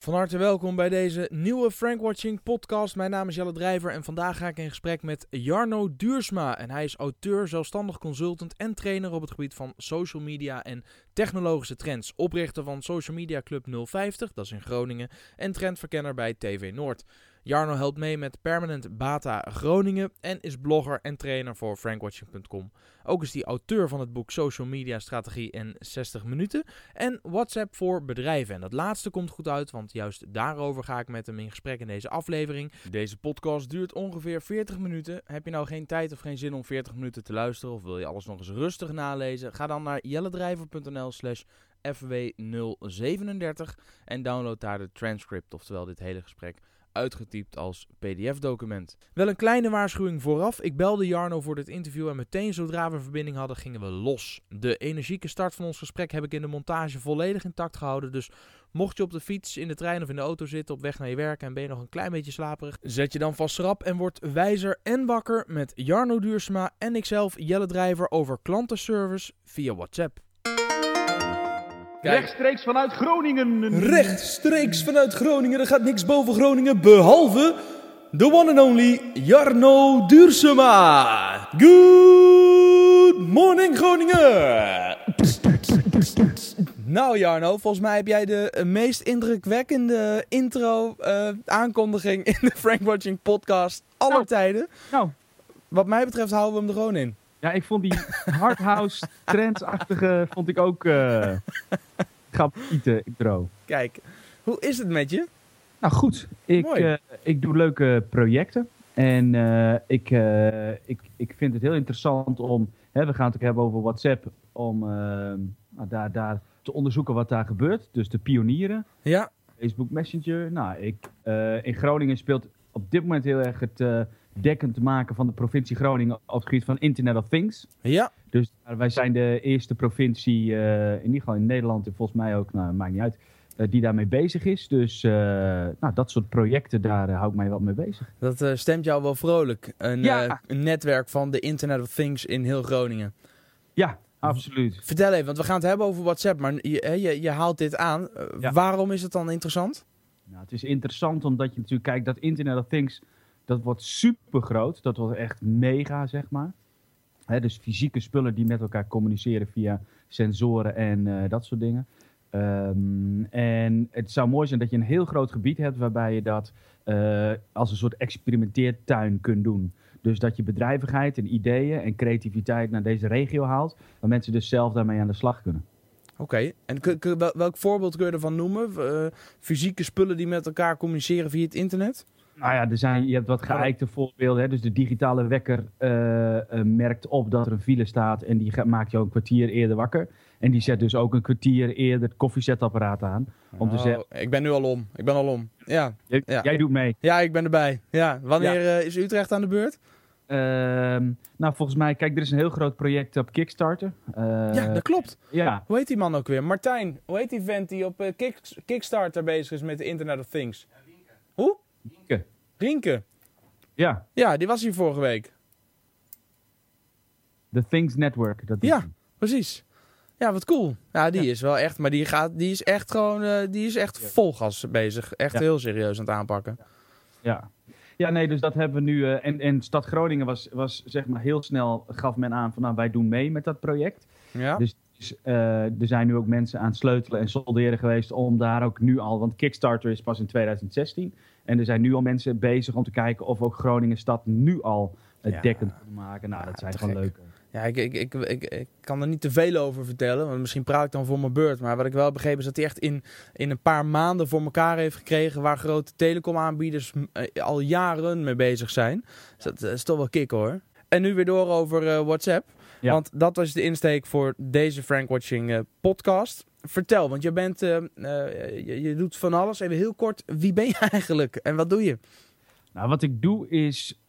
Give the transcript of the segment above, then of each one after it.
Van harte welkom bij deze nieuwe Frankwatching podcast. Mijn naam is Jelle Drijver en vandaag ga ik in gesprek met Jarno Duursma. En hij is auteur, zelfstandig consultant en trainer op het gebied van social media en technologische trends. Oprichter van Social Media Club 050, dat is in Groningen, en trendverkenner bij TV Noord. Jarno helpt mee met Permanent Bata Groningen en is blogger en trainer voor frankwatching.com. Ook is hij auteur van het boek Social Media Strategie in 60 minuten en WhatsApp voor bedrijven. En dat laatste komt goed uit, want juist daarover ga ik met hem in gesprek in deze aflevering. Deze podcast duurt ongeveer 40 minuten. Heb je nou geen tijd of geen zin om 40 minuten te luisteren of wil je alles nog eens rustig nalezen? Ga dan naar jelledrijver.nl slash fw037 en download daar de transcript, oftewel dit hele gesprek uitgetypt als PDF-document. Wel een kleine waarschuwing vooraf. Ik belde Jarno voor dit interview en meteen zodra we verbinding hadden gingen we los. De energieke start van ons gesprek heb ik in de montage volledig intact gehouden. Dus mocht je op de fiets, in de trein of in de auto zitten op weg naar je werk en ben je nog een klein beetje slaperig, zet je dan vast schrap en word wijzer en wakker met Jarno Duursma en ikzelf Jelle Drijver over klantenservice via WhatsApp. Rechtstreeks vanuit Groningen. Rechtstreeks vanuit Groningen. Er gaat niks boven Groningen behalve de one and only Jarno Duursema. Good morning Groningen. Nou Jarno, volgens mij heb jij de meest indrukwekkende intro uh, aankondiging in de Frank Watching podcast aller nou, tijden. Nou. Wat mij betreft houden we hem er gewoon in. Ja, ik vond die hardhouse trendsachtige vond ik ook uh, grappig intro. Kijk, hoe is het met je? Nou goed, ik, uh, ik doe leuke projecten. En uh, ik, ik, ik vind het heel interessant om, hè, we gaan het ook hebben over WhatsApp, om nou, daar, daar te onderzoeken wat daar gebeurt. Dus de pionieren. Ja. Facebook Messenger. Nou, ik, in Groningen speelt op dit moment heel erg het dekkend maken van de provincie Groningen op het gebied van Internet of Things. Ja. Dus wij zijn de eerste provincie, uh, in ieder geval in Nederland en volgens mij ook, nou maakt niet uit, uh, die daarmee bezig is. Dus uh, nou, dat soort projecten, daar hou ik mij wel mee bezig. Dat stemt jou wel vrolijk. Een, ja. een netwerk van de Internet of Things in heel Groningen. Ja, absoluut. Vertel even, want we gaan het hebben over WhatsApp, maar je, je, je haalt dit aan. Ja. Waarom is het dan interessant? Nou, het is interessant omdat je natuurlijk kijkt dat Internet of Things dat wordt super groot. Dat wordt echt mega, zeg maar. Dus fysieke spullen die met elkaar communiceren via sensoren en uh, dat soort dingen. Um, en het zou mooi zijn dat je een heel groot gebied hebt waarbij je dat uh, als een soort experimenteertuin kunt doen. Dus dat je bedrijvigheid en ideeën en creativiteit naar deze regio haalt, waar mensen dus zelf daarmee aan de slag kunnen. Oké, en welk voorbeeld kun je ervan noemen? Uh, fysieke spullen die met elkaar communiceren via het internet? Nou ja, er zijn, je hebt wat geëikte voorbeelden. Hè? Dus de digitale wekker uh, uh, merkt op dat er een file staat en die maakt jou een kwartier eerder wakker. En die zet dus ook een kwartier eerder het koffiezetapparaat aan. Om oh, te zeggen, ik ben nu al om. Ik ben al om. Ja. J ja. Jij doet mee. Ja, ik ben erbij. Ja. Wanneer ja. Uh, is Utrecht aan de beurt? Uh, nou, volgens mij, kijk, er is een heel groot project op Kickstarter. Uh, ja, dat klopt. Ja. Hoe heet die man ook weer? Martijn. Hoe heet die vent die op kick Kickstarter bezig is met de Internet of Things? Hoe? Rienke. Rienke. Ja. Ja, die was hier vorige week. The Things Network. Dat ja, precies. Ja, wat cool. Ja, die ja. is wel echt, maar die, gaat, die is echt gewoon, uh, die is echt ja. vol gas bezig. Echt ja. heel serieus aan het aanpakken. Ja. Ja, nee, dus dat hebben we nu. Uh, en, en Stad Groningen was, was zeg maar heel snel, gaf men aan van nou, wij doen mee met dat project. Ja. Dus uh, er zijn nu ook mensen aan het sleutelen en solderen geweest om daar ook nu al, want Kickstarter is pas in 2016. En er zijn nu al mensen bezig om te kijken of ook Groningen stad nu al het ja. dekkend kunnen maken. Nou, dat zijn gewoon leuke. Ja, ik, ik, ik, ik, kan er niet te veel over vertellen, want misschien praat ik dan voor mijn beurt. Maar wat ik wel heb begrepen is dat hij echt in, in een paar maanden voor elkaar heeft gekregen waar grote telecomaanbieders uh, al jaren mee bezig zijn. Dus dat, is toch wel kick hoor. En nu weer door over uh, WhatsApp. Want dat was de insteek voor deze Frank Watching uh, podcast. Vertel, want je bent, uh, uh, je, je, doet van alles. Even heel kort, wie ben je eigenlijk en wat doe je? Nou, wat ik doe is,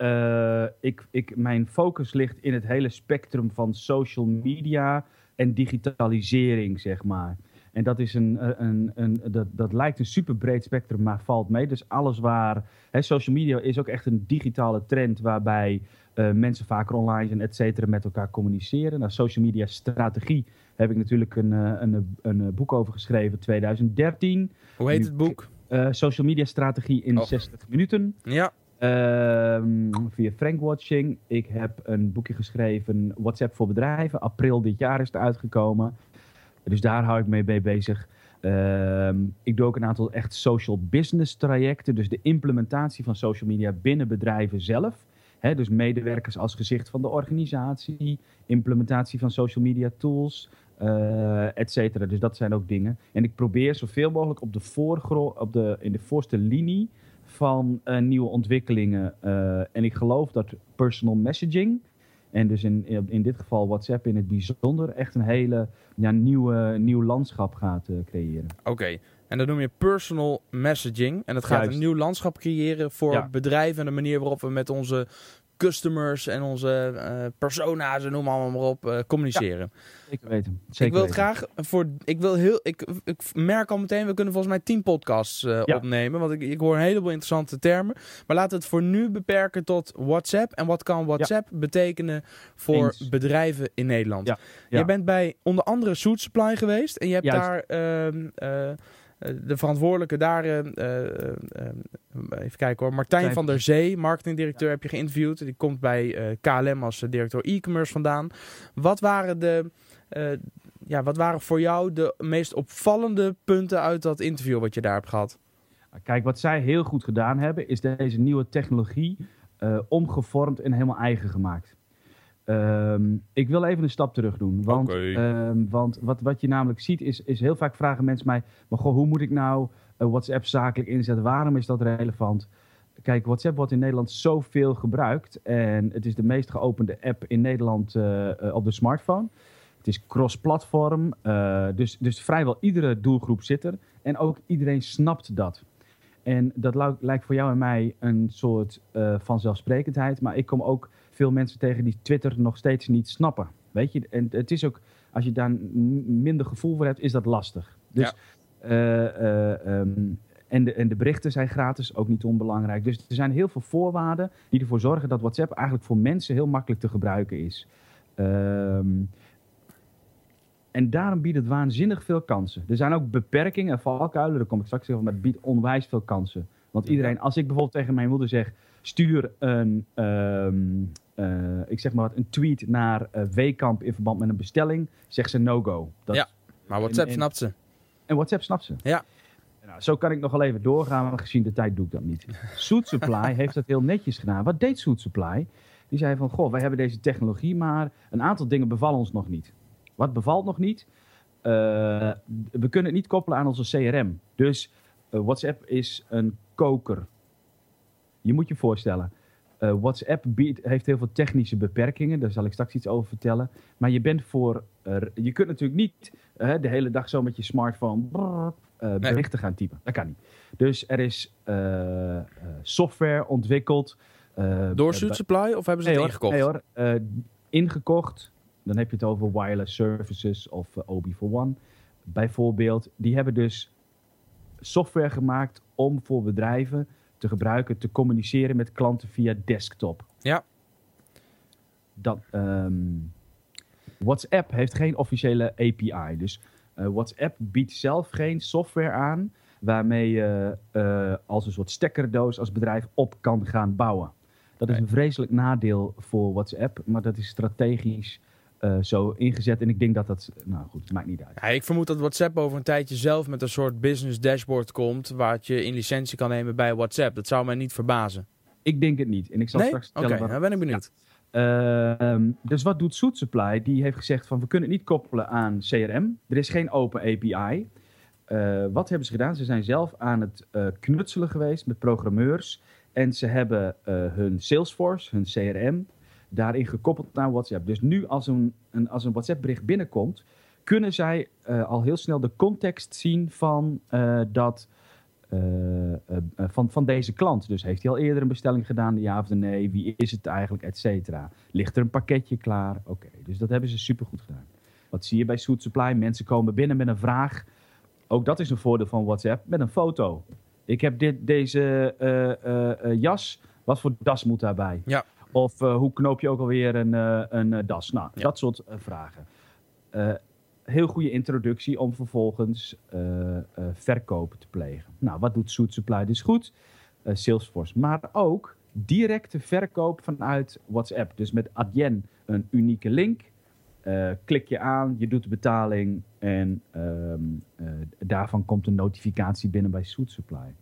ik, ik, mijn focus ligt in het hele spectrum van social media en digitalisering, zeg maar. En dat, is een, een, een, dat, dat lijkt een super breed spectrum, maar valt mee. Dus alles waar. Hè, social media is ook echt een digitale trend waarbij uh, mensen vaker online zijn, et cetera, met elkaar communiceren. Nou, social media strategie heb ik natuurlijk een, een, een, een boek over geschreven, 2013. Hoe heet nu, het boek? Eh, social media strategie in Oh. 60 minuten. Ja, Ehm, via Frankwatching. Ik heb een boekje geschreven, WhatsApp voor bedrijven. April dit jaar is het uitgekomen. Dus daar hou ik mee, mee bezig. Ehm, ik doe ook een aantal echt social business trajecten. Dus de implementatie van social media binnen bedrijven zelf. Hè, dus medewerkers als gezicht van de organisatie. Implementatie van social media tools. eh et cetera. Dus dat zijn ook dingen. En ik probeer zoveel mogelijk op de voorgrond, op de, in de voorste linie van eh, nieuwe ontwikkelingen. eh, en ik geloof dat personal messaging, en dus in, in, dit geval WhatsApp in het bijzonder, echt een hele ja, nieuwe, nieuw landschap gaat creëren. oké. En dat noem je personal messaging. En dat gaat Juist. een nieuw landschap creëren voor Ja. bedrijven en de manier waarop we met onze customers en onze eh persona's en noem allemaal maar op eh, communiceren. Zeker weten. Zeker ik wil het graag voor. Ik wil heel. Ik, ik merk al meteen, we kunnen volgens mij tien podcasts eh, Ja. opnemen. Want ik, ik hoor een heleboel interessante termen. Maar laten we het voor nu beperken tot WhatsApp. En wat kan WhatsApp betekenen voor Eens. bedrijven in Nederland? Je bent bij onder andere Suit Supply geweest. En je hebt Juist. daar ehm, eh, eh, de verantwoordelijke daar. eh, eh, eh, even kijken hoor. Martijn van der Zee, marketingdirecteur, heb je geïnterviewd. Die komt bij eh, KLM als eh, directeur e-commerce vandaan. Wat waren de. eh, ja, wat waren voor jou de meest opvallende punten uit dat interview wat je daar hebt gehad? Kijk, wat zij heel goed gedaan hebben, is deze nieuwe technologie eh, omgevormd en helemaal eigen gemaakt. Ehm, ik wil even een stap terug doen. Want, ehm, want wat, wat je namelijk ziet, is, is heel vaak vragen mensen mij: maar goh, hoe moet ik nou eh, WhatsApp zakelijk inzetten? Waarom is dat relevant? Kijk, WhatsApp wordt in Nederland zoveel gebruikt. En het is de meest geopende app in Nederland eh, eh, op de smartphone. Het is cross-platform. dus, dus vrijwel iedere doelgroep zit er. En ook iedereen snapt dat. En dat lijkt voor jou en mij een soort vanzelfsprekendheid. Maar ik kom ook veel mensen tegen die Twitter nog steeds niet snappen. Weet je, en het is ook, als je daar minder gevoel voor hebt, is dat lastig. Dus, eh, eh, ehm, en, de, en de berichten zijn gratis, ook niet onbelangrijk. Dus er zijn heel veel voorwaarden die ervoor zorgen dat WhatsApp eigenlijk voor mensen heel makkelijk te gebruiken is. Ehm, en daarom biedt het waanzinnig veel kansen. Er zijn ook beperkingen en valkuilen, daar kom ik straks over, maar het biedt onwijs veel kansen. Want iedereen, als ik bijvoorbeeld tegen mijn moeder zeg, stuur een, ehm, eh, ik zeg maar wat, een tweet naar eh Weekamp in verband met een bestelling, zegt ze no-go. Ja. Maar WhatsApp en- snapt ze. En WhatsApp snapt ze. Ja. Nou, zo kan ik nog wel even doorgaan, maar gezien de tijd doe ik dat niet. Suit Supply heeft dat heel netjes gedaan. Wat deed Suit Supply? Die zei van, goh, wij hebben deze technologie, maar een aantal dingen bevallen ons nog niet. Wat bevalt nog niet? Eh, we kunnen het niet koppelen aan onze CRM. Dus WhatsApp is een koker. Je moet je voorstellen. eh, WhatsApp biedt, heeft heel veel technische beperkingen. Daar zal ik straks iets over vertellen. Maar je bent voor. je kunt natuurlijk niet eh, de hele dag zo met je smartphone brrr, eh, berichten gaan typen. Dat kan niet. Dus er is software ontwikkeld. Door Suit Supply of hebben ze het ingekocht? nee hoor, ingekocht. Dan heb je het over wireless services of eh, OB for One. Bijvoorbeeld, die hebben dus software gemaakt om voor bedrijven te gebruiken, te communiceren met klanten via desktop. Ja. Dat, ehm, WhatsApp heeft geen officiële API. Dus eh, WhatsApp biedt zelf geen software aan waarmee je eh, als een soort stekkerdoos als bedrijf op kan gaan bouwen. Dat is een vreselijk nadeel voor WhatsApp, maar dat is strategisch eh, zo ingezet. En ik denk dat dat, nou goed, het maakt niet uit. Ja, ik vermoed dat WhatsApp over een tijdje zelf met een soort business dashboard komt. Waar je in licentie kan nemen bij WhatsApp. Dat zou mij niet verbazen. Ik denk het niet. En ik zal nee? straks Oké, vertellen wat, nou ben ik benieuwd. Ehm, dus wat doet Suit Supply? Die heeft gezegd van we kunnen het niet koppelen aan CRM. Er is geen open API. Eh, wat hebben ze gedaan? Ze zijn zelf aan het eh, knutselen geweest met programmeurs. En ze hebben hun Salesforce, hun CRM, daarin gekoppeld naar WhatsApp. Dus nu als een, een, als een WhatsApp bericht binnenkomt, kunnen zij eh, al heel snel de context zien van, eh, dat, eh, van, van deze klant. Dus heeft hij al eerder een bestelling gedaan, ja of nee? Wie is het eigenlijk, et cetera? Ligt er een pakketje klaar? Oké, dus dat hebben ze supergoed gedaan. Wat zie je bij Suit Supply? Mensen komen binnen met een vraag. Ook dat is een voordeel van WhatsApp, met een foto. Ik heb dit, deze jas, wat voor das moet daarbij? Ja. Of eh, hoe knoop je ook alweer een, eh, een eh, das? Nou, Ja. dat soort vragen. Heel goede introductie om vervolgens verkopen te plegen. Nou, wat doet Suit Supply dus goed? Salesforce. Maar ook directe verkoop vanuit WhatsApp. Dus met Adyen een unieke link. klik je aan, je doet de betaling en ehm, daarvan komt een notificatie binnen bij Suit Supply.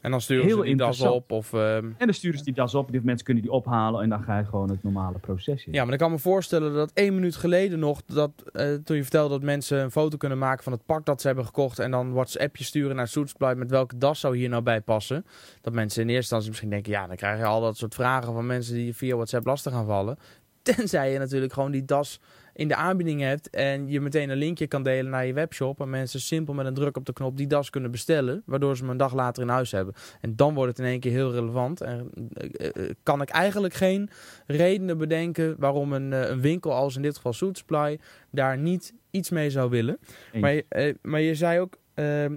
En dan sturen ze die das op? Of, ehm, En dan sturen ze die das op. Die mensen kunnen die ophalen en dan ga je gewoon het normale proces in. Ja, maar ik kan me voorstellen dat één minuut geleden nog, dat, uh, toen je vertelde dat mensen een foto kunnen maken van het pak dat ze hebben gekocht en dan WhatsAppje sturen naar Soetspluit met welke das zou hier nou bij passen. Dat mensen in eerste instantie misschien denken, ja, dan krijg je al dat soort vragen van mensen die via WhatsApp lastig gaan vallen. Tenzij je natuurlijk gewoon die das in de aanbieding hebt en je meteen een linkje kan delen naar je webshop en mensen simpel met een druk op de knop die das kunnen bestellen, waardoor ze hem een dag later in huis hebben. En dan wordt het in één keer heel relevant. En uh, kan ik eigenlijk geen redenen bedenken waarom een, een winkel als in dit geval Suit Supply daar niet iets mee zou willen. Maar, maar je zei ook, ehm,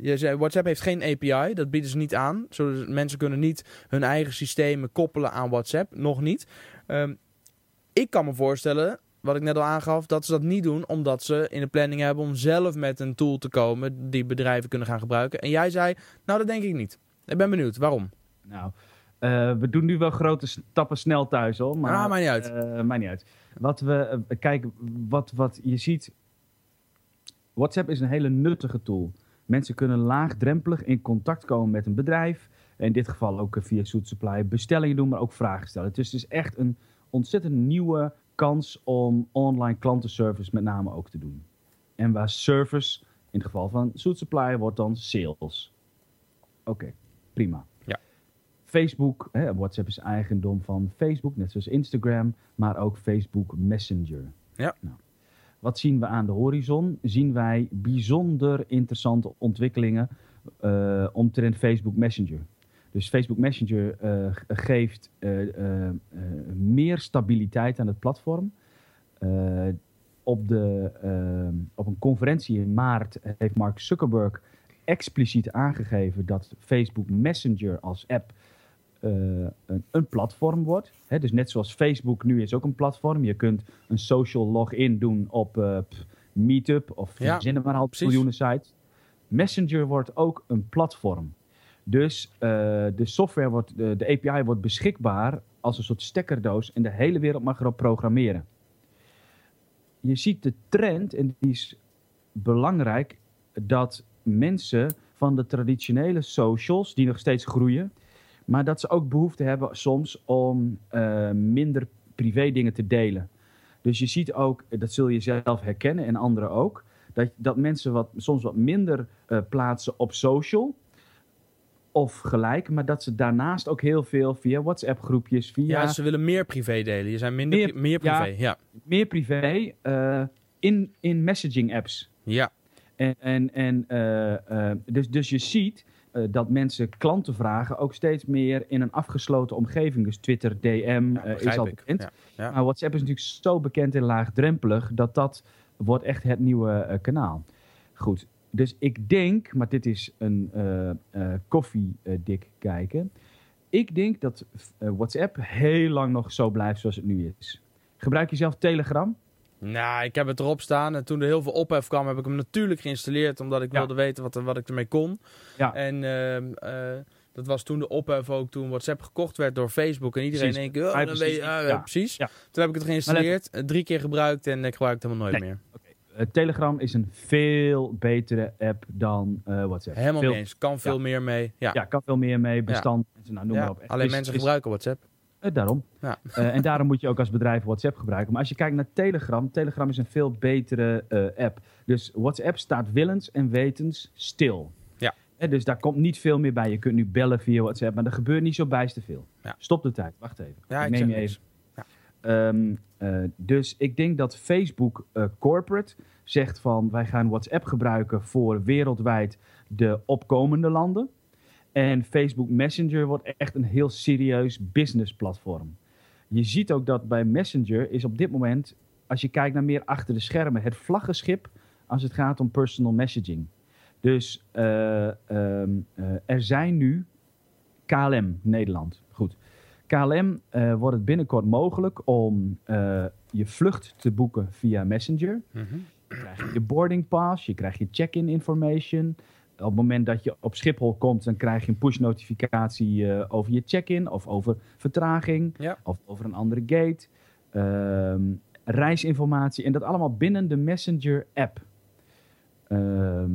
je zei, WhatsApp heeft geen API, dat bieden ze niet aan. Zodat mensen kunnen niet hun eigen systemen koppelen aan WhatsApp, nog niet. Um, ik kan me voorstellen, wat ik net al aangaf, dat ze dat niet doen omdat ze in de planning hebben om zelf met een tool te komen die bedrijven kunnen gaan gebruiken. En jij zei, nou dat denk ik niet. Ik ben benieuwd, waarom? Nou, uh, we doen nu wel grote stappen snel thuis hoor. Maar, ah, maakt niet uit. Uh, maakt niet uit. Wat we, uh, kijk, wat, wat je ziet, WhatsApp is een hele nuttige tool. Mensen kunnen laagdrempelig in contact komen met een bedrijf. In dit geval ook via Soet Supply bestellingen doen, maar ook vragen stellen. Dus het is echt een ontzettend nieuwe kans om online klantenservice met name ook te doen. En waar service, in het geval van Soet Supply, wordt dan sales. Oké, prima. Ja. Facebook, hè, WhatsApp is eigendom van Facebook, net zoals Instagram, maar ook Facebook Messenger. Ja. Nou, wat zien we aan de horizon? Zien wij bijzonder interessante ontwikkelingen uh, omtrent Facebook Messenger. Dus Facebook Messenger uh, geeft uh, uh, meer stabiliteit aan het platform. op, de, op een conferentie in maart heeft Mark Zuckerberg expliciet aangegeven dat Facebook Messenger als app een, een, platform wordt. He, dus net zoals Facebook nu is ook een platform. Je kunt een social login doen op Meetup of ja, verzinnen maar al miljoenen sites. Messenger wordt ook een platform. Dus uh, de software wordt, de, de, API wordt beschikbaar als een soort stekkerdoos en de hele wereld mag erop programmeren. Je ziet de trend, en die is belangrijk, dat mensen van de traditionele socials, die nog steeds groeien, maar dat ze ook behoefte hebben soms om uh, minder privé dingen te delen. Dus je ziet ook, dat zul je zelf herkennen en anderen ook, dat, dat mensen wat, soms wat minder plaatsen op social of gelijk, maar dat ze daarnaast ook heel veel via WhatsApp-groepjes, via... Ja, ze willen meer privé delen. Je zijn minder meer, meer privé, ja, ja. Meer privé uh, in, in messaging-apps. Ja. En, en, en uh, uh, dus, dus je ziet dat mensen klantenvragen ook steeds meer in een afgesloten omgeving. Dus Twitter, DM ja, is al bekend. Ja, maar WhatsApp is natuurlijk zo bekend en laagdrempelig dat dat wordt echt het nieuwe kanaal. Goed, dus ik denk, maar dit is een uh, uh, koffiedik kijken. Ik denk dat WhatsApp heel lang nog zo blijft zoals het nu is. Gebruik je zelf Telegram? Nou, ik heb het erop staan. En toen er heel veel ophef kwam, heb ik hem natuurlijk geïnstalleerd. Omdat ik ja. wilde weten wat, wat ik ermee kon. Ja. En ehm, dat was toen de ophef ook toen WhatsApp gekocht werd door Facebook. En iedereen denkt, oh, dan precies. Weet je, ah, ja. precies. Toen heb ik het geïnstalleerd, drie keer gebruikt en ik gebruik het helemaal nooit nee. meer. Uh, Telegram is een veel betere app dan uh, WhatsApp. Helemaal veel, eens. Kan veel ja. meer mee. Ja. ja, kan veel meer mee. Bestand. Ja. Nou, noem maar op. Alleen is, mensen is, gebruiken WhatsApp. Uh, daarom. Ja. en daarom moet je ook als bedrijf WhatsApp gebruiken. Maar als je kijkt naar Telegram, Telegram is een veel betere app. Dus WhatsApp staat willens en wetens stil. Ja. dus daar komt niet veel meer bij. Je kunt nu bellen via WhatsApp, maar er gebeurt niet zo bijster veel. Stop de tijd. Wacht even. Ik neem je even. Um, uh, dus ik denk dat Facebook uh, Corporate zegt van wij gaan WhatsApp gebruiken voor wereldwijd de opkomende landen. En Facebook Messenger wordt echt een heel serieus business platform. Je ziet ook dat bij Messenger is op dit moment, als je kijkt naar meer achter de schermen, het vlaggenschip als het gaat om personal messaging. Dus uh, um, er zijn nu KLM Nederland. Goed. KLM uh, wordt het binnenkort mogelijk om uh, je vlucht te boeken via Messenger. Mhm. Je krijgt je boarding pass, je krijgt je check-in information. Op het moment dat je op Schiphol komt, dan krijg je een push-notificatie eh, over je check-in of over vertraging Ja. of over een andere gate. Ehm, reisinformatie en dat allemaal binnen de Messenger-app. Ehm,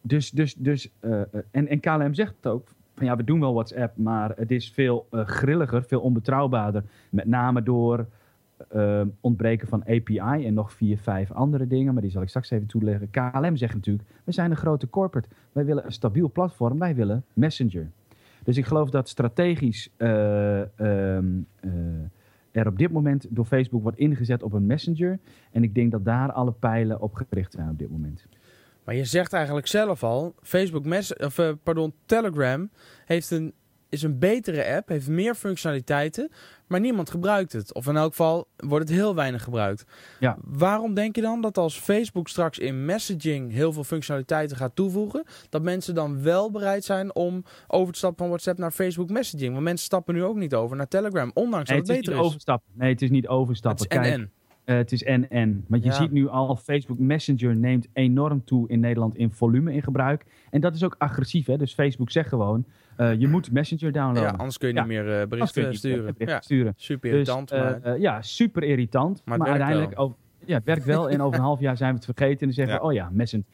dus, dus, dus, eh, eh, en, en KLM zegt het ook, ja, we doen wel WhatsApp, maar het is veel eh, grilliger, veel onbetrouwbaarder. Met name door eh, ontbreken van API en nog vier, vijf andere dingen, maar die zal ik straks even toeleggen. KLM zegt natuurlijk, we zijn een grote corporate, wij willen een stabiel platform, wij willen Messenger. Dus ik geloof dat strategisch eh, ehm, eh, er op dit moment door Facebook wordt ingezet op een Messenger. En ik denk dat daar alle pijlen op gericht zijn op dit moment. Maar je zegt eigenlijk zelf al, Facebook Mess of eh, pardon, Telegram heeft een, is een betere app, heeft meer functionaliteiten, maar niemand gebruikt het. Of in elk geval wordt het heel weinig gebruikt. Ja. Waarom denk je dan dat als Facebook straks in messaging heel veel functionaliteiten gaat toevoegen, dat mensen dan wel bereid zijn om over te stappen van WhatsApp naar Facebook Messaging? Want mensen stappen nu ook niet over naar Telegram, ondanks Nee, dat het het is niet beter is. overstappen. Nee, het is niet overstappen. Het is. Eh, het is en-en. Want je Ja. ziet nu al, Facebook Messenger neemt enorm toe in Nederland in volume in gebruik. En dat is ook agressief. Hè? Dus Facebook zegt gewoon, eh, je moet Messenger downloaden. Ja, anders kun je Ja. niet meer eh, berichten niet, sturen. berichten Ja, sturen. super Dus, irritant. eh, maar... ja, super irritant. Maar uiteindelijk, over, ja, het werkt wel. en over een half jaar zijn we het vergeten. En dan zeggen we, oh ja, Messenger.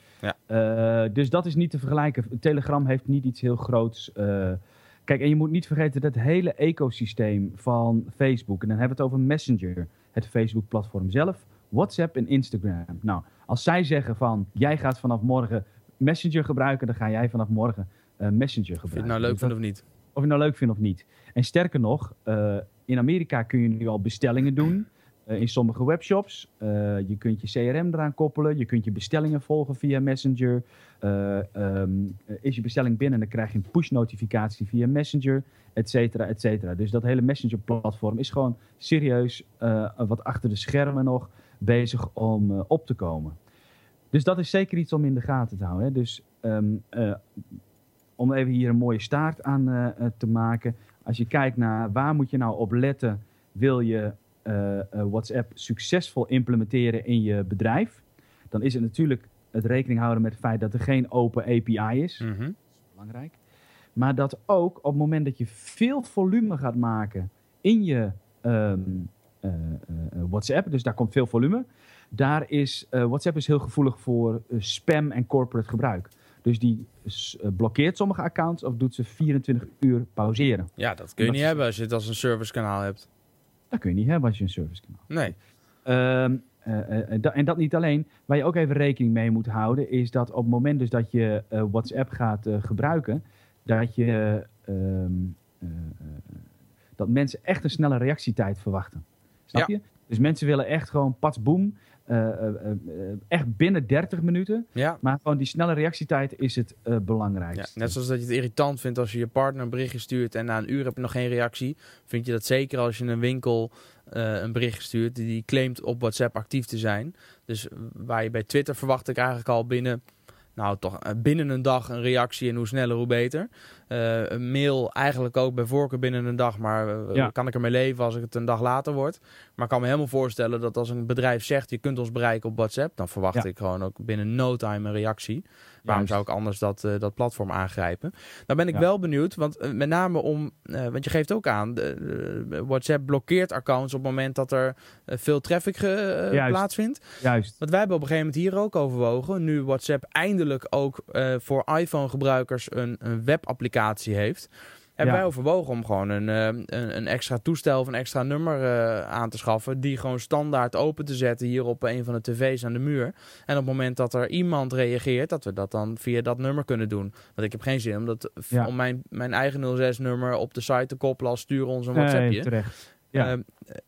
Ja. Dus dat is niet te vergelijken. Telegram heeft niet iets heel groots. Kijk, en je moet niet vergeten dat het hele ecosysteem van Facebook... en dan hebben we het over Messenger, het Facebook-platform zelf... WhatsApp en Instagram. Nou, als zij zeggen van, jij gaat vanaf morgen Messenger gebruiken... dan ga jij vanaf morgen eh, Messenger of je gebruiken. het nou leuk Dus dat- vindt of niet. of je het nou leuk vindt of niet. En sterker nog, eh, in Amerika kun je nu al bestellingen doen. Eh, in sommige webshops. Eh, je kunt je CRM eraan koppelen. Je kunt je bestellingen volgen via Messenger. Eh, ehm, eh, is je bestelling binnen, dan krijg je een push-notificatie via Messenger, et cetera, et cetera. Dus dat hele Messenger-platform is gewoon serieus wat achter de schermen nog bezig om op te komen. Dus dat is zeker iets om in de gaten te houden. Hè. Dus ehm, eh, om even hier een mooie staart aan te maken. Als je kijkt naar waar moet je nou op letten, wil je WhatsApp succesvol implementeren in je bedrijf, dan is het natuurlijk het rekening houden met het feit dat er geen open API is. Mhm. Belangrijk. Maar dat ook op het moment dat je veel volume gaat maken in je ehm, eh, eh, eh, WhatsApp, dus daar komt veel volume, daar is eh, WhatsApp is heel gevoelig voor eh, spam en corporate gebruik. Dus die eh, blokkeert sommige accounts of doet ze 24 uur pauzeren. Ja, dat kun je Dat niet is- hebben als je het als een servicekanaal hebt. Dat kun je niet hebben als je een servicekanaal Nee. Ehm, eh, eh, eh, da- en dat niet alleen. Waar je ook even rekening mee moet houden, is dat op het moment dus dat je WhatsApp gaat gebruiken, dat je ehm, eh, eh, dat mensen echt een snelle reactietijd verwachten. Snap je? Dus mensen willen echt gewoon pats boem, echt binnen 30 minuten. Ja. Maar gewoon die snelle reactietijd is het eh ja. belangrijkste. Net zoals dat je het irritant vindt als je je partner een berichtje stuurt en na een uur heb je nog geen reactie. Vind je dat zeker als je een winkel eh, een berichtje stuurt die claimt op WhatsApp actief te zijn. Dus waar je bij Twitter verwacht ik eigenlijk al binnen, nou toch eh, binnen een dag een reactie en hoe sneller hoe beter. Eh, een mail eigenlijk ook bij voorkeur binnen een dag, maar eh, Ja. kan ik ermee leven als ik het een dag later word. Maar ik kan me helemaal voorstellen dat als een bedrijf zegt je kunt ons bereiken op WhatsApp, dan verwacht Ja. ik gewoon ook binnen no time een reactie. Waarom zou ik anders dat, eh, dat platform aangrijpen? Nou ben ik Ja. wel benieuwd, want eh, met name om, eh, want je geeft ook aan, WhatsApp blokkeert accounts op het moment dat er veel traffic ge- Juist. plaatsvindt. Juist. Want wij hebben op een gegeven moment hier ook overwogen, nu WhatsApp eindelijk ook voor iPhone-gebruikers een, een webapplicatie heeft. Hebben Ja. wij overwogen om gewoon een, eh, een, een extra toestel of een extra nummer eh, aan te schaffen. Die gewoon standaard open te zetten hier op een van de tv's aan de muur. En op het moment dat er iemand reageert, dat we dat dan via dat nummer kunnen doen. Want ik heb geen zin om, dat, Ja. om mijn, mijn eigen 06-nummer op de site te koppelen als stuur ons een WhatsAppje. terecht. Ja.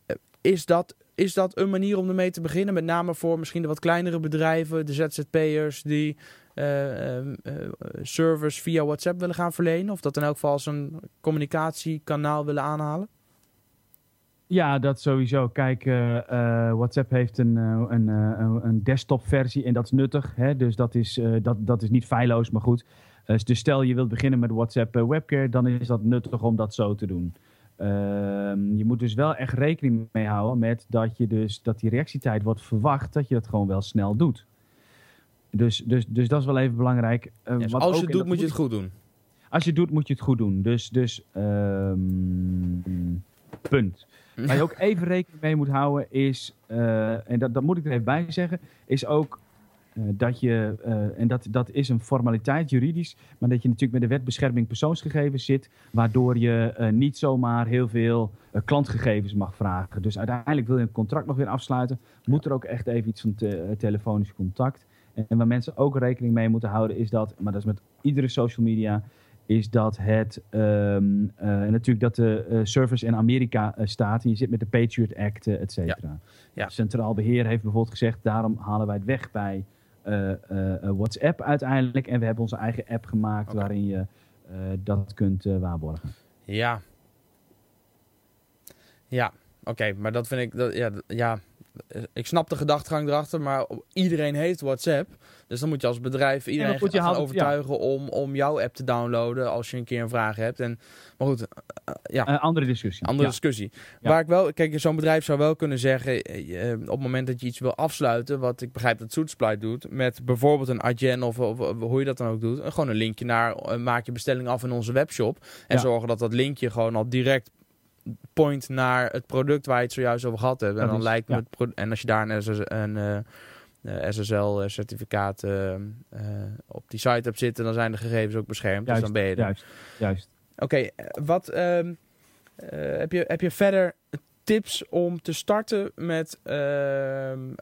Eh, is, dat, is dat een manier om ermee te beginnen? Met name voor misschien de wat kleinere bedrijven, de ZZP'ers die eh, service via WhatsApp willen gaan verlenen? Of dat in elk geval als een communicatiekanaal willen aanhalen? Ja, dat sowieso. Kijk, eh, WhatsApp heeft een, een, een- desktop-versie en dat is nuttig. Hè? Dus dat is, dat, dat is niet feilloos, maar goed. Dus stel je wilt beginnen met WhatsApp Webcare, dan is dat nuttig om dat zo te doen. Ehm, je moet dus wel echt rekening mee houden met dat, je dus, dat die reactietijd wordt verwacht, dat je dat gewoon wel snel doet. Dus, dus, dus dat is wel even belangrijk. Uh, ja, dus als je het doet, moet je het goed doen. Als je het doet, moet je het goed doen. Dus, dus um, punt. Waar je ook even rekening mee moet houden is, uh, en dat, dat moet ik er even bij zeggen, is ook uh, dat je, uh, en dat, dat is een formaliteit juridisch, maar dat je natuurlijk met de wet bescherming persoonsgegevens zit, waardoor je uh, niet zomaar heel veel klantgegevens mag vragen. Dus uiteindelijk wil je een contract nog weer afsluiten, moet er ook echt even iets van te, telefonisch contact. En, waar mensen ook rekening mee moeten houden is dat, maar dat is met iedere social media, is dat het, um, natuurlijk dat de service in Amerika staat en je zit met de Patriot Act, et cetera. Ja. Ja. Centraal Beheer heeft bijvoorbeeld gezegd, daarom halen wij het weg bij WhatsApp uiteindelijk. En we hebben onze eigen app gemaakt okay. waarin je dat kunt waarborgen. Ja. Ja, oké. maar dat vind ik... Dat, ja, ja, ik snap de gedachtegang erachter, maar iedereen heeft WhatsApp. Dus dan moet je als bedrijf iedereen ja, gaan overtuigen om, om jouw app te downloaden als je een keer een vraag hebt. En, maar goed, uh, ja. Uh, andere discussie. Andere discussie. Waar ik wel, kijk, zo'n bedrijf zou wel kunnen zeggen, uh, op het moment dat je iets wil afsluiten, wat ik begrijp dat Soetsply doet, met bijvoorbeeld een of, of, of, hoe je dat dan ook doet, gewoon een linkje naar, maak je bestelling af in onze webshop. En zorgen dat dat linkje gewoon al direct point naar het product waar je het zojuist over gehad hebt. En dan lijkt me het en als je daar een, een, een uh, SSL-certificaat uh, op die site hebt zitten, dan zijn de gegevens ook beschermd. Juist, dus dan ben je er. Juist, juist. Oké, wat um, heb, je, heb je verder tips om te starten met ehm,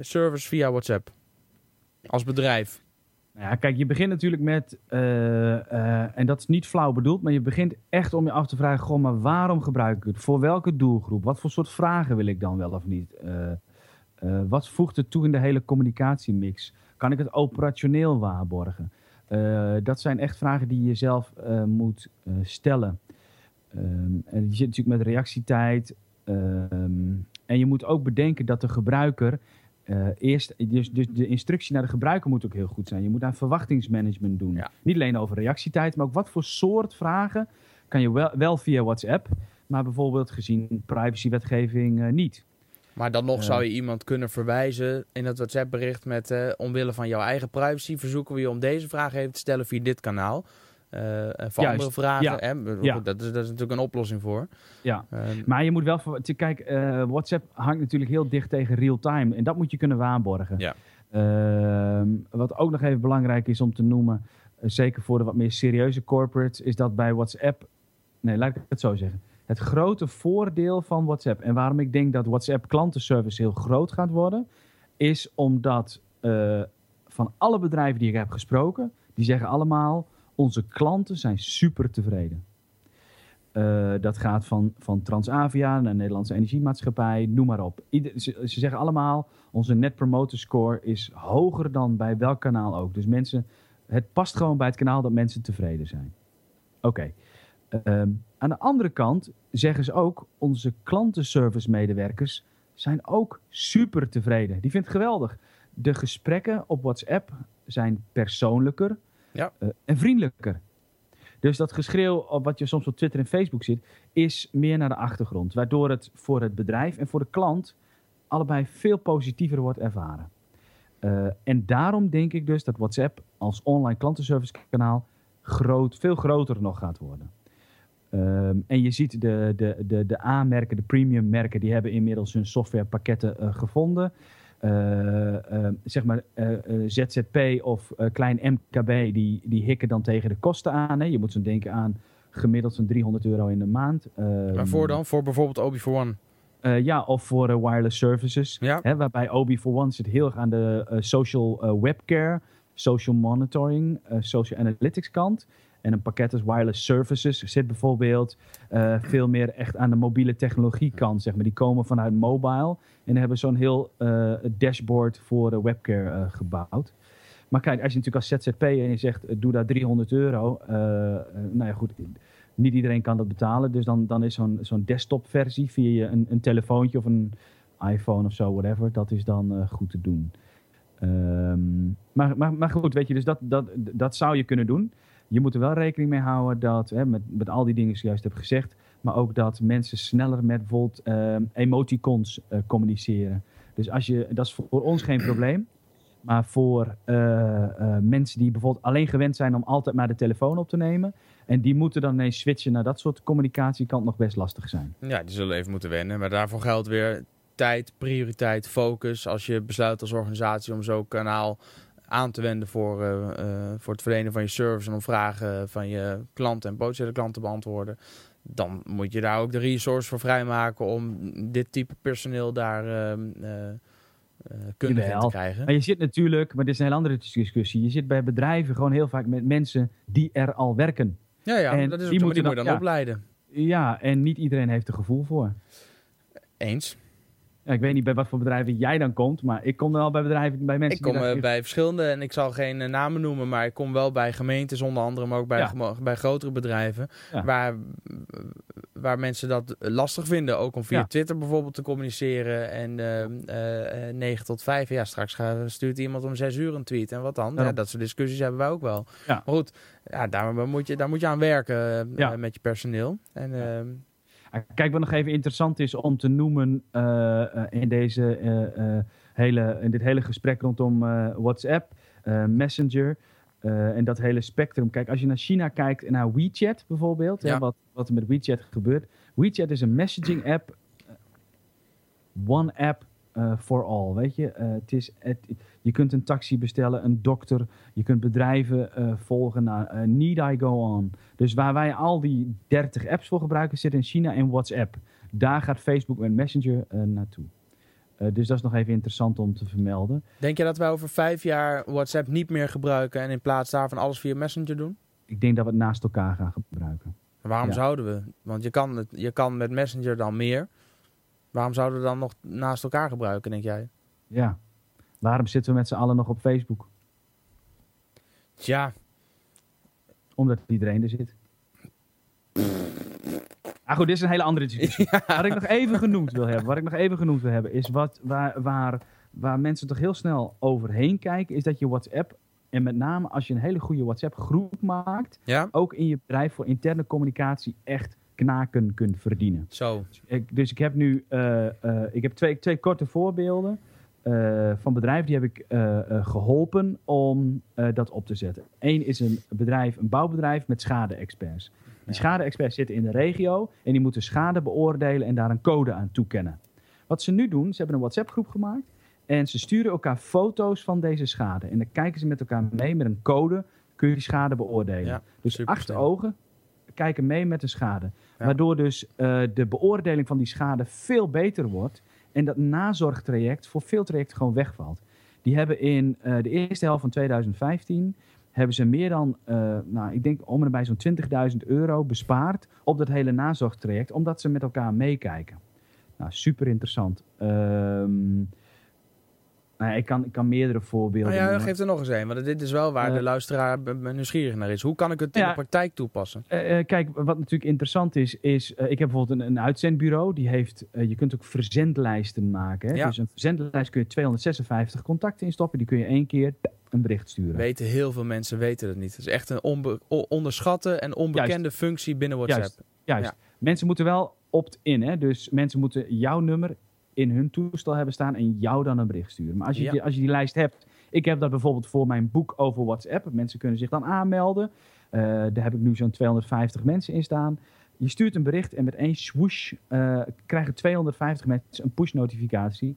service via WhatsApp als bedrijf? Nou ja, kijk, je begint natuurlijk met, en dat is niet flauw bedoeld, maar je begint echt om je af te vragen, maar waarom gebruik ik het? Voor welke doelgroep? Wat voor soort vragen wil ik dan wel of niet uh, wat voegt het toe in de hele communicatiemix? Kan ik het operationeel waarborgen? Dat zijn echt vragen die je zelf moet stellen. Um, en je zit natuurlijk met reactietijd. Um, en je moet ook bedenken dat de gebruiker eerst, dus, dus, de instructie naar de gebruiker moet ook heel goed zijn. Je moet aan verwachtingsmanagement doen. Ja. Niet alleen over reactietijd, maar ook wat voor soort vragen kan je wel, wel via WhatsApp, maar bijvoorbeeld gezien privacywetgeving niet. Maar dan nog zou je iemand kunnen verwijzen in het WhatsApp-bericht met uh, omwille van jouw eigen privacy verzoeken we je om deze vraag even te stellen via dit kanaal. Uh, en voor andere vragen, ja. Hè? Ja. Dat, is, dat is natuurlijk een oplossing voor. Ja, uh, maar je moet wel... Kijk, uh, WhatsApp hangt natuurlijk heel dicht tegen real-time. En dat moet je kunnen waarborgen. Ja. Ehm, wat ook nog even belangrijk is om te noemen... zeker voor de wat meer serieuze corporates... is dat bij WhatsApp... Nee, laat ik het zo zeggen het grote voordeel van WhatsApp en waarom ik denk dat WhatsApp klantenservice heel groot gaat worden, is omdat van alle bedrijven die ik heb gesproken, die zeggen allemaal: onze klanten zijn super tevreden. Uh, dat gaat van, van Transavia naar Nederlandse Energiemaatschappij, noem maar op. Ze, ze, zeggen allemaal: onze Net Promoter Score is hoger dan bij welk kanaal ook. Dus mensen, het past gewoon bij het kanaal dat mensen tevreden zijn. Oké. Um, aan de andere kant zeggen ze ook, onze klantenservice medewerkers zijn ook super tevreden. Die vindt het geweldig. De gesprekken op WhatsApp zijn persoonlijker ja. uh, en vriendelijker. Dus dat geschreeuw op wat je soms op Twitter en Facebook ziet, is meer naar de achtergrond. Waardoor het voor het bedrijf en voor de klant allebei veel positiever wordt ervaren. Uh, en daarom denk ik dus dat WhatsApp als online klantenservice kanaal groot, veel groter nog gaat worden. Um, en je ziet de, de, de, de de premium merken, die hebben inmiddels hun softwarepakketten uh, gevonden. Uh, uh, zeg maar ZZP of klein MKB, die, die hikken dan tegen de kosten aan. Hè. Je moet zo denken aan gemiddeld zo'n 300 euro in de maand. Waarvoor dan? Voor bijvoorbeeld Obi for One? ja, of voor wireless services. Ja. Hè, waarbij Obi for One zit heel erg aan de social webcare, social monitoring, social analytics kant. En een pakket als wireless services zit bijvoorbeeld uh, veel meer echt aan de mobiele technologie kant. Zeg maar. Die komen vanuit mobile en hebben zo'n heel uh, dashboard voor de webcare uh, gebouwd. Maar kijk, als je natuurlijk als ZZP en je zegt doe daar 300 euro. nou ja, goed. Niet iedereen kan dat betalen. Dus dan, dan is zo'n zo'n desktop versie via een, een telefoontje of een iPhone of zo, whatever. Dat is dan goed te doen. Um, maar, maar, maar goed, weet je, dus dat, dat, dat zou je kunnen doen. Je moet er wel rekening mee houden dat, hè, met, met al die dingen die ik juist heb gezegd, Maar ook dat mensen sneller met bijvoorbeeld ehm, emoticons eh, communiceren. Dus als je, dat is voor ons geen probleem. Maar voor eh, eh, mensen die bijvoorbeeld alleen gewend zijn om altijd maar de telefoon op te nemen. En die moeten dan ineens switchen naar dat soort communicatie, kan het nog best lastig zijn. Ja, die zullen even moeten wennen. Maar daarvoor geldt weer tijd, prioriteit, focus. Als je besluit als organisatie om zo'n kanaal aan te wenden voor, eh, eh, voor het verlenen van je service en om vragen van je klanten en potentiële klanten te beantwoorden. Dan moet je daar ook de resource voor vrijmaken om dit type personeel daar uh, kundig in te krijgen. Maar je zit natuurlijk, maar dit is een hele andere discussie. Je zit bij bedrijven gewoon heel vaak met mensen die er al werken. Ja, ja, en dat is ook die, moeten dan, dan opleiden. Ja, en niet iedereen heeft er gevoel voor. Eens. Ja, ik weet niet bij wat voor bedrijven jij dan komt, maar ik kom al bij bedrijven, bij mensen. Ik kom uh, bij verschillende, en ik zal geen uh, namen noemen, maar ik kom wel bij gemeentes onder andere, maar ook bij, bij grotere bedrijven, waar, waar mensen dat lastig vinden. Ook om via Twitter bijvoorbeeld te communiceren. En uh, 9 tot 5, ja, straks stuurt iemand om 6 uur een tweet. En wat dan? Ja. dat soort discussies hebben wij ook wel. Maar goed, ja, daar, moet je, daar moet je aan werken met je personeel. En ehm, Kijk, wat nog even interessant is om te noemen uh, in, deze, uh, hele, in dit hele gesprek rondom WhatsApp, Messenger en dat hele spectrum. Kijk, als je naar China kijkt en naar WeChat bijvoorbeeld, ja. hè, wat, wat er met WeChat gebeurt. WeChat is een messaging app, one app uh, for all. Weet je, het is, het, je kunt een taxi bestellen, een dokter, je kunt bedrijven uh, volgen naar Need I Go On. Dus waar wij al die 30 apps voor gebruiken, zit in China en WhatsApp. Daar gaat Facebook met Messenger naartoe. dus dat is nog even interessant om te vermelden. Denk je dat wij over vijf jaar WhatsApp niet meer gebruiken en in plaats daarvan alles via Messenger doen? Ik denk dat we het naast elkaar gaan gebruiken. Maar waarom zouden we? Want je kan, het, je kan met Messenger dan meer. Waarom zouden we dan nog naast elkaar gebruiken, denk jij? Ja. Waarom zitten we met z'n allen nog op Facebook? Tja. Omdat iedereen er zit. Ah goed, dit is een hele andere discussie. Wat ik nog even genoemd wil hebben, wat ik nog even genoemd wil hebben, is wat, waar, waar, waar mensen toch heel snel overheen kijken, is dat je WhatsApp, en met name als je een hele goede WhatsApp groep maakt, ja? ook in je bedrijf voor interne communicatie echt knaken kunt verdienen. Zo. Ik, dus ik heb nu uh, uh, ik heb twee, twee korte voorbeelden uh, van bedrijven die heb ik geholpen om dat op te zetten. Eén is een bedrijf, een bouwbedrijf met schade-experts. Die schade-experts zitten in de regio en die moeten schade beoordelen en daar een code aan toekennen. Wat ze nu doen, ze hebben een WhatsApp-groep gemaakt en ze sturen elkaar foto's van deze schade. En dan kijken ze met elkaar mee met een code, kun je die schade beoordelen. Ja, dus acht ogen kijken mee met de schade. Waardoor dus uh, de beoordeling van die schade veel beter wordt. En dat nazorgtraject voor veel trajecten gewoon wegvalt. Die hebben in uh, de eerste helft van 2015 hebben ze meer dan, uh, nou, ik denk om en bij zo'n 20.000 euro bespaard op dat hele nazorgtraject, omdat ze met elkaar meekijken. Nou, super interessant. Ehm nou ik, kan, ik kan meerdere voorbeelden nou ja, geef er nog eens een. Want dit is wel waar de luisteraar nieuwsgierig naar is. Hoe kan ik het in de praktijk toepassen? Uh, kijk, wat natuurlijk interessant is, is uh, ik heb bijvoorbeeld een, een uitzendbureau. Die heeft, je kunt ook verzendlijsten maken. Hè? Ja. Dus een verzendlijst kun je 256 contacten instoppen. Die kun je één keer een bericht sturen. Weten heel veel mensen weten dat niet. Het is echt een onbe onderschatte en onbekende functie binnen WhatsApp. Juist. Juist. Mensen moeten wel opt-in. Dus mensen moeten jouw nummer in hun toestel hebben staan en jou dan een bericht sturen. Maar als je, die, als je die lijst hebt, ik heb dat bijvoorbeeld voor mijn boek over WhatsApp. Mensen kunnen zich dan aanmelden. Uh, daar heb ik nu zo'n 250 mensen in staan. Je stuurt een bericht en met één swoosh uh, krijgen 250 mensen een push-notificatie.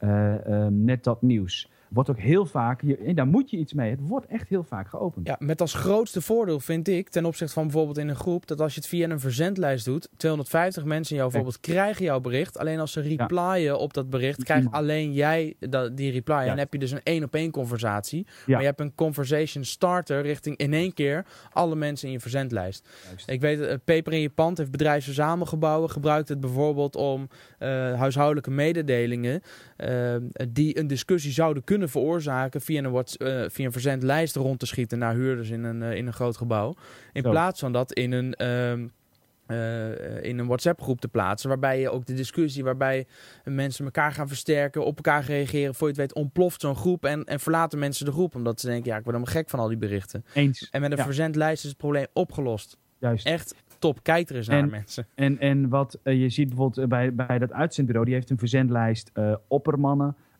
Uh, net dat nieuws wordt ook heel vaak, daar moet je iets mee. Het wordt echt heel vaak geopend. Ja, met als grootste voordeel vind ik, ten opzichte van bijvoorbeeld in een groep, dat als je het via een verzendlijst doet, 250 mensen in jou bijvoorbeeld krijgen jouw bericht. Alleen als ze replyen op dat bericht, krijgt alleen jij dat, die reply. En dan heb je dus een één op één conversatie. Maar je hebt een conversation starter richting in één keer alle mensen in je verzendlijst. Ik weet, uh, Peper in je pand heeft bedrijfsverzamelgebouwen, gebruikt het bijvoorbeeld om uh, huishoudelijke mededelingen uh, die een discussie zouden kunnen veroorzaken via een, uh, via een verzendlijst rond te schieten naar huurders in een, uh, in een groot gebouw. In plaats van dat in een, uh, in een WhatsApp groep te plaatsen. Waarbij je ook de discussie, waarbij mensen elkaar gaan versterken, op elkaar reageren. Voor je het weet ontploft zo'n groep en, en verlaten mensen de groep. Omdat ze denken, ja ik word helemaal gek van al die berichten. Eens. En met een verzendlijst is het probleem opgelost. Juist. Echt top. Kijk er eens naar, En- mensen. En, en wat eh, je ziet bijvoorbeeld eh, bij, bij dat uitzendbureau, die heeft een verzendlijst eh, oppermannen, eh, eh, eh,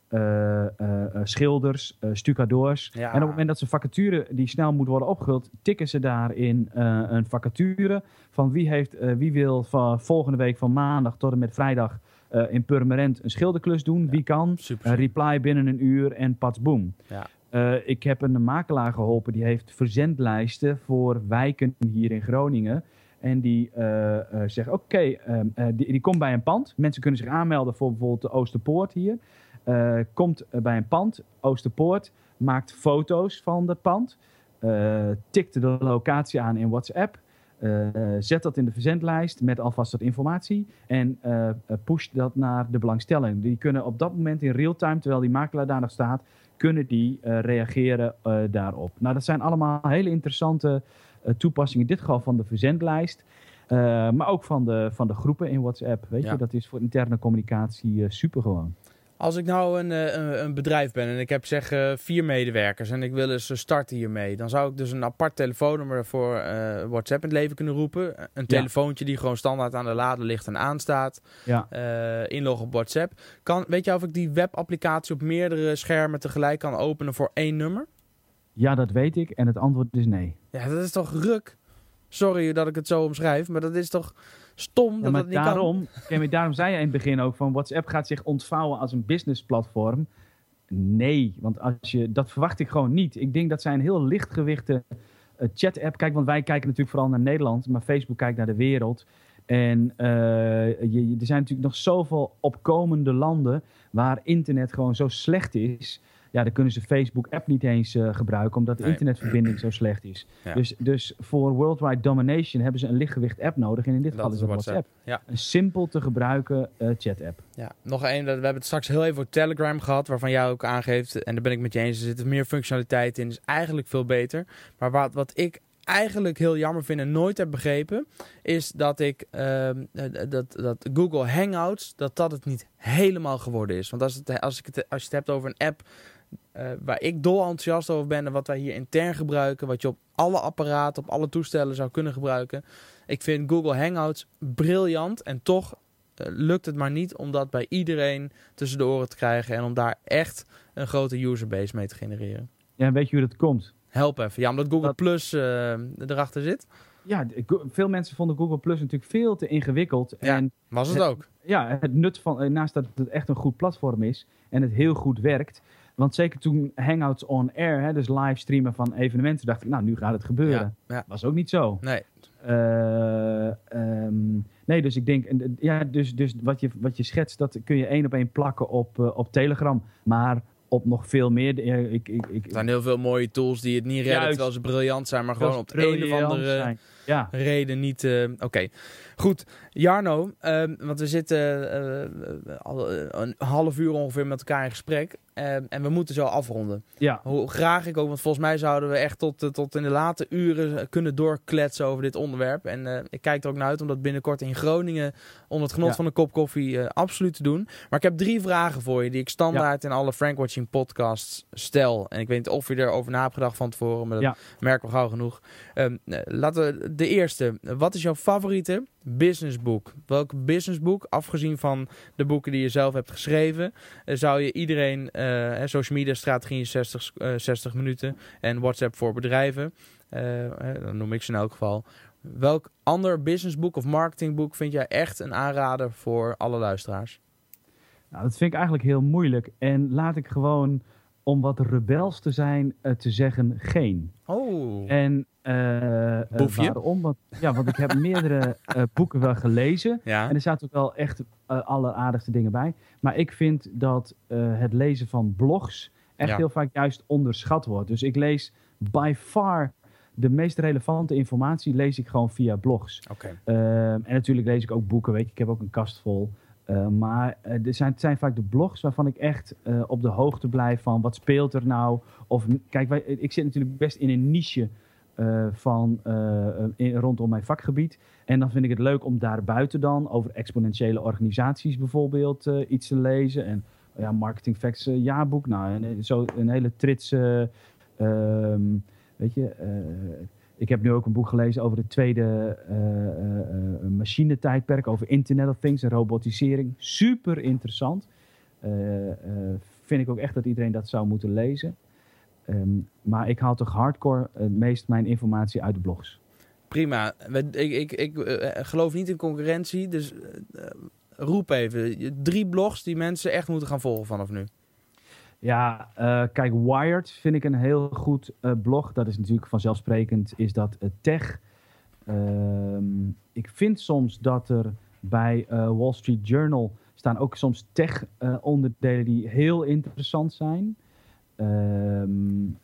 schilders, eh, stucadoors. Ja. En op het moment dat ze vacature die snel moet worden opgevuld, tikken ze daarin eh, een vacature van wie, heeft, eh, wie wil van volgende week van maandag tot en met vrijdag eh, in Purmerend een schilderklus doen. Wie kan? Super. Een reply binnen een uur en pats boom. Ja. Eh, ik heb een makelaar geholpen die heeft verzendlijsten voor wijken hier in Groningen. En die eh, eh, zegt, oké, ehm, eh, die, die komt bij een pand. Mensen kunnen zich aanmelden voor bijvoorbeeld de Oosterpoort hier. Eh, komt bij een pand, Oosterpoort, maakt foto's van dat pand. eh, tikt de locatie aan in WhatsApp. eh, zet dat in de verzendlijst met alvast wat informatie. En pusht dat naar de belangstelling. Die kunnen op dat moment in real time, terwijl die makelaar daar nog staat, kunnen die reageren daarop. Nou, dat zijn allemaal hele interessante toepassingen. In dit geval van de verzendlijst. maar ook van de, van de groepen in WhatsApp. Weet Ja. je, dat is voor interne communicatie super gewoon. Als ik nou een, eh, een, een bedrijf ben en ik heb zeg eh, vier medewerkers en ik wil eens eh, starten hiermee, dan zou ik dus een apart telefoonnummer voor WhatsApp in het leven kunnen roepen. Een telefoontje die gewoon standaard aan de lader ligt en aanstaat. Ja. Eh, inloggen op WhatsApp. Kan, weet je of ik die webapplicatie op meerdere schermen tegelijk kan openen voor één nummer? ja, dat weet ik. En het antwoord is nee. Ja, dat is toch ruk? Sorry dat ik het zo omschrijf, maar dat is toch stom Ja, dat maar dat niet kan? daarom, Kijk, daarom zei je in het begin ook van WhatsApp gaat zich ontvouwen als een businessplatform. Nee, want als je, dat verwacht ik gewoon niet. Ik denk dat zij een heel lichtgewichte eh, chat-app. Kijk, want wij kijken natuurlijk vooral naar Nederland, maar Facebook kijkt naar de wereld. En eh, je- er zijn natuurlijk nog zoveel opkomende landen waar internet gewoon zo slecht is. Ja, dan kunnen ze Facebook-app niet eens eh, gebruiken, omdat de Nee. internetverbinding zo slecht is. Ja. Dus, dus voor worldwide domination hebben ze een lichtgewicht app nodig. En in dit geval is dat WhatsApp. WhatsApp. Ja. Een simpel te gebruiken eh, chat-app. Ja, nog één. We hebben het straks heel even over Telegram gehad, waarvan jij ook aangeeft, en daar ben ik met je eens, er zit meer functionaliteit in, is eigenlijk veel beter. Maar wat, wat ik eigenlijk heel jammer vind en nooit heb begrepen, is dat ik ehm, eh, dat, dat Google Hangouts, dat dat het niet helemaal geworden is. Want als, het, als, ik het, als je het hebt over een app eh, waar ik dol enthousiast over ben en wat wij hier intern gebruiken, wat je op alle apparaten, op alle toestellen zou kunnen gebruiken. Ik vind Google Hangouts briljant en toch eh, lukt het maar niet om dat bij iedereen tussen de oren te krijgen en om daar echt een grote userbase mee te genereren. Ja, en weet je hoe dat komt? Help even. Ja, omdat Google Dat- Plus eh, erachter zit. Ja, veel mensen vonden Google Plus natuurlijk veel te ingewikkeld. Ja. En Was het Het- ook. ja, het nut van, naast dat het echt een goed platform is en het heel goed werkt. Want zeker toen Hangouts on Air, hè, dus livestreamen van evenementen, dacht ik, nou, nu gaat het gebeuren. Ja, ja. Was ook niet zo. Nee. Ehm, nee, dus ik denk, en, eh, ja, dus, dus wat, je, wat je schetst, dat kun je één op één plakken op, eh, op Telegram. Maar op nog veel meer. ja, ik, ik, ik, Er zijn heel veel mooie tools die het niet redden Juist. terwijl ze briljant zijn, maar gewoon op de een of andere zijn. Ja, reden niet. eh, Oké, goed. Jarno, ehm, want we zitten eh, al eh, een half uur ongeveer met elkaar in gesprek. ehm, en we moeten zo afronden. ja. Hoe graag ik ook, want volgens mij zouden we echt tot, tot in de late uren kunnen doorkletsen over dit onderwerp. En ik kijk er ook naar uit om dat binnenkort in Groningen onder het genot Ja. van een kop koffie absoluut te doen. Maar ik heb drie vragen voor je die ik standaard in alle Frankwatching podcasts stel. En ik weet niet of je erover na hebt gedacht van tevoren, maar dat merken we gauw genoeg. Ehm, eh, laten we de eerste. Wat is jouw favoriete businessboek? Welk businessboek, afgezien van de boeken die je zelf hebt geschreven, eh, zou je iedereen, eh, social media strategie in 60, eh, 60 minuten en WhatsApp voor bedrijven, eh, hè, dan noem ik ze in elk geval. Welk ander businessboek of marketingboek vind jij echt een aanrader voor alle luisteraars? Nou, dat vind ik eigenlijk heel moeilijk. En laat ik gewoon, om wat rebels te zijn, eh, te zeggen geen. Oh, En Boefje? waarom? Want, ja, want ik heb meerdere boeken wel gelezen. ja. En er zaten ook wel echt eh alleraardigste dingen bij. Maar ik vind dat het lezen van blogs echt Ja. heel vaak juist onderschat wordt. Dus ik lees by far de meest relevante informatie lees ik gewoon via blogs. Oké. Ehm, en natuurlijk lees ik ook boeken, weet je. Ik heb ook een kast vol. Eh, maar eh, er zijn, het zijn vaak de blogs waarvan ik echt eh, op de hoogte blijf van wat speelt er nou. Of kijk, ik zit natuurlijk best in een niche van, rondom mijn vakgebied. En dan vind ik het leuk om daarbuiten dan over exponentiële organisaties bijvoorbeeld iets te lezen. En ja, Marketing Facts jaarboek. Nou, zo een hele trits. eh, ehm, weet je, Ik heb nu ook een boek gelezen over het tweede uh, machinetijdperk, over Internet of Things en robotisering. Super interessant. vind ik ook echt dat iedereen dat zou moeten lezen. Ehm, maar ik haal toch hardcore het meest mijn informatie uit de blogs. Prima. Ik, ik, ik geloof niet in concurrentie, dus roep even. Drie blogs die mensen echt moeten gaan volgen vanaf nu. Ja, uh, kijk, Wired vind ik een heel goed uh, blog. Dat is natuurlijk vanzelfsprekend, is dat uh, tech. Ehm, ik vind soms dat er bij Wall Street Journal staan ook soms tech onderdelen die heel interessant zijn. Um,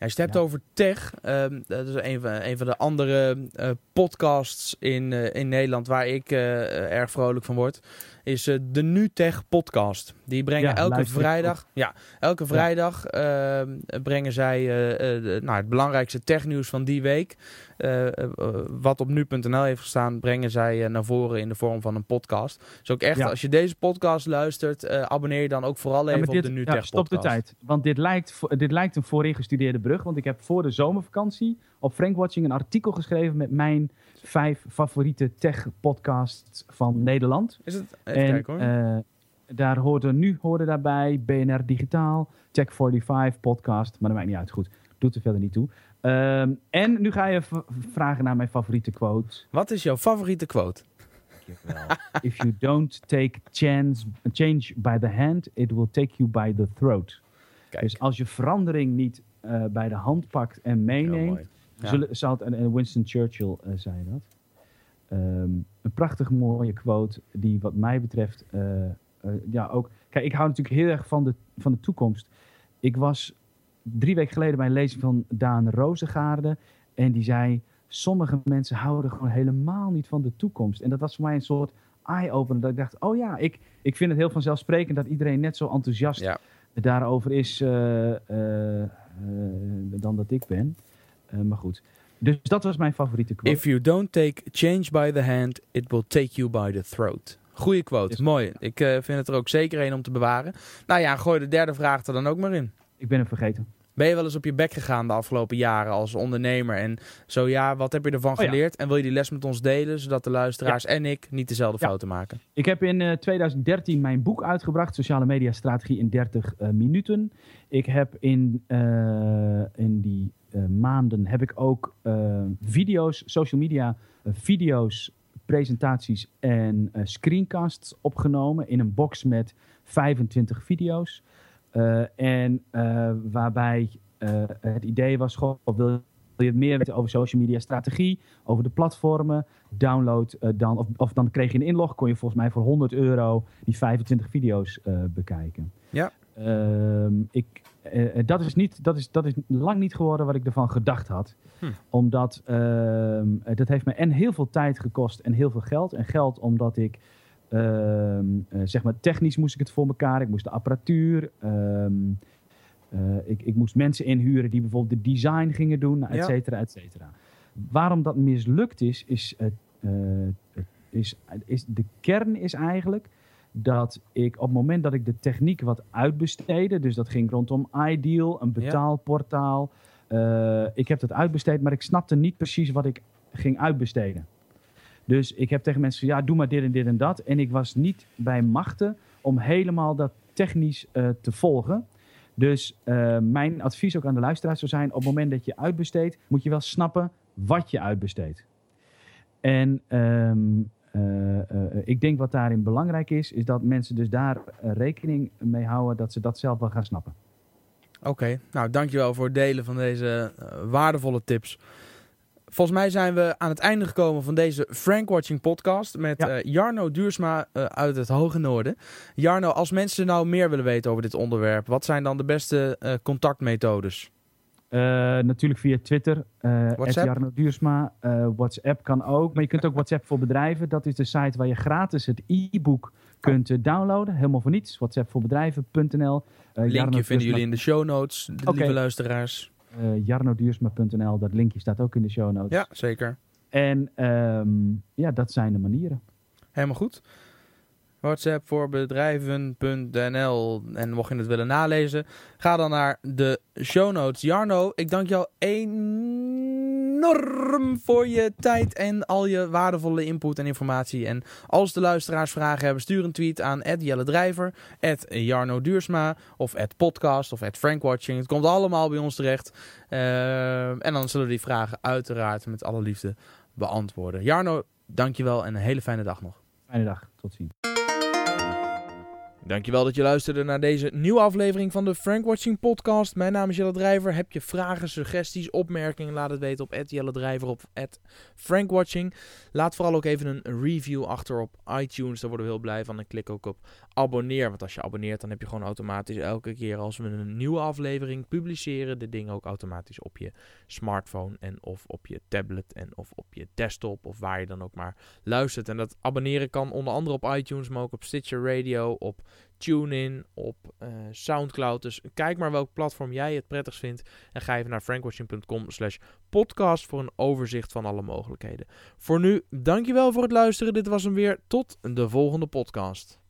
als je het hebt over tech, ehm, dat is een van, een van de andere podcasts in, in Nederland waar ik erg vrolijk van word is uh, de NuTech podcast. Die brengen elke vrijdag. Ja, elke vrijdag ehm, brengen zij uh, nou, het belangrijkste technieuws van die week. wat op nu.nl heeft gestaan, brengen zij naar voren in de vorm van een podcast. Dus ook echt, als je deze podcast luistert, abonneer je dan ook vooral even op de NuTech ja, stop podcast. de tijd. Want dit lijkt, dit lijkt een vooringestudeerde brug. Want ik heb voor de zomervakantie op Frankwatching een artikel geschreven met mijn vijf favoriete tech-podcasts van Nederland. Is het? Even en, kijken hoor. Uh, daar hoorden nu hoorden daarbij BNR Digitaal, Tech 45 podcast, maar dat maakt niet uit. Goed, doet er verder niet toe. Um, en nu ga je vragen naar mijn favoriete quote. Wat is jouw favoriete quote? If you don't take chance, change by the hand, it will take you by the throat. Kijk. Dus als je verandering niet uh, bij de hand pakt en meeneemt, Zullen, zal en Winston Churchill uh, zei dat. Um, een prachtig mooie quote die wat mij betreft uh, uh, ja ook... Kijk, ik hou natuurlijk heel erg van de, van de toekomst. Ik was drie weken geleden bij een lezing van Daan Rozengaarde en die zei... Sommige mensen houden gewoon helemaal niet van de toekomst. En dat was voor mij een soort eye-opener. Dat ik dacht, oh ja, ik, ik vind het heel vanzelfsprekend dat iedereen net zo enthousiast ja. daarover is dan dat ik ben. Uh, maar goed. Dus dat was mijn favoriete quote. If you don't take change by the hand, it will take you by the throat. Goeie quote, mooi. Ik uh, vind het er ook zeker een om te bewaren. Nou ja, gooi de derde vraag er dan ook maar in. Ik ben hem vergeten. Ben je wel eens op je bek gegaan de afgelopen jaren als ondernemer? En zo ja, wat heb je ervan oh, geleerd? En wil je die les met ons delen, zodat de luisteraars en ik niet dezelfde fouten maken? Ik heb in uh, eh, 2013 mijn boek uitgebracht, Sociale Media Strategie in 30 uh, minuten. Ik heb in, in die maanden heb ik ook video's, social media video's, presentaties en screencasts opgenomen in een box met 25 video's. En waarbij het idee was, goh, wil je meer weten over social media strategie, over de platformen, download dan, of, of, dan kreeg je een inlog, kon je volgens mij voor 100 euro die 25 video's bekijken. Ja. Ehm, ik, dat, is niet, dat, is, dat is lang niet geworden wat ik ervan gedacht had. Hm. Omdat uh, dat heeft me en heel veel tijd gekost en heel veel geld. En geld omdat ik, uh, zeg maar, technisch moest ik het voor elkaar. Ik moest de apparatuur. Ehm, ik, ik moest mensen inhuren die bijvoorbeeld de design gingen doen, et cetera, et cetera. Waarom dat mislukt is, is, is, is de kern is eigenlijk dat ik op het moment dat ik de techniek wat uitbesteedde, dus dat ging rondom Ideal, een betaalportaal. Ik heb dat uitbesteed, maar ik snapte niet precies wat ik ging uitbesteden. Dus ik heb tegen mensen ja, doe maar dit en dit en dat. En ik was niet bij machten om helemaal dat technisch uh, te volgen. Dus uh, mijn advies ook aan de luisteraars zou zijn, op het moment dat je uitbesteedt, moet je wel snappen wat je uitbesteedt. En um, uh, ik denk wat daarin belangrijk is, is dat mensen dus daar rekening mee houden dat ze dat zelf wel gaan snappen. Oké, nou dankjewel voor het delen van deze waardevolle tips. Volgens mij zijn we aan het einde gekomen van deze Frank Watching podcast met Jarno Duursma uit het Hoge Noorden. Jarno, als mensen nou meer willen weten over dit onderwerp, wat zijn dan de beste contactmethodes? Uh, natuurlijk via Twitter, Jarno Duursma. WhatsApp kan ook, maar je kunt ook WhatsApp voor bedrijven. Dat is de site waar je gratis het e-book kunt downloaden. Helemaal voor niets. WhatsAppvoorbedrijven.nl. linkje vinden jullie in de show notes, okay. lieve luisteraars. jarnoduursma.nl, dat linkje staat ook in de show notes. Ja, zeker. En um, ja, dat zijn de manieren. Helemaal goed. WhatsApp voor bedrijven.nl. En mocht je het willen nalezen, ga dan naar de show notes. Jarno, ik dank jou enorm enorm voor je tijd en al je waardevolle input en informatie. En als de luisteraars vragen hebben, stuur een tweet aan Jelle Drijver, Jarno Duursma of podcast of Frankwatching. Het komt allemaal bij ons terecht. Uh, en dan zullen we die vragen uiteraard met alle liefde beantwoorden. Jarno, dankjewel en een hele fijne dag nog. Fijne dag, tot ziens. Dankjewel dat je luisterde naar deze nieuwe aflevering van de Frank Watching Podcast. Mijn naam is Jelle Drijver. Heb je vragen, suggesties, opmerkingen? Laat het weten op Jelle Drijver op @frankwatching. Laat vooral ook even een review achter op iTunes. Daar worden we heel blij van. En klik ook op abonneer. Want als je abonneert, dan heb je gewoon automatisch elke keer als we een nieuwe aflevering publiceren, de dingen ook automatisch op je smartphone en of op je tablet en of op je desktop of waar je dan ook maar luistert. En dat abonneren kan onder andere op iTunes, maar ook op Stitcher Radio, op TuneIn, op uh, Soundcloud. Dus kijk maar welk platform jij het prettigst vindt. En ga even naar frankwatching.com slash podcast voor een overzicht van alle mogelijkheden. Voor nu, dankjewel voor het luisteren. Dit was hem weer. Tot de volgende podcast.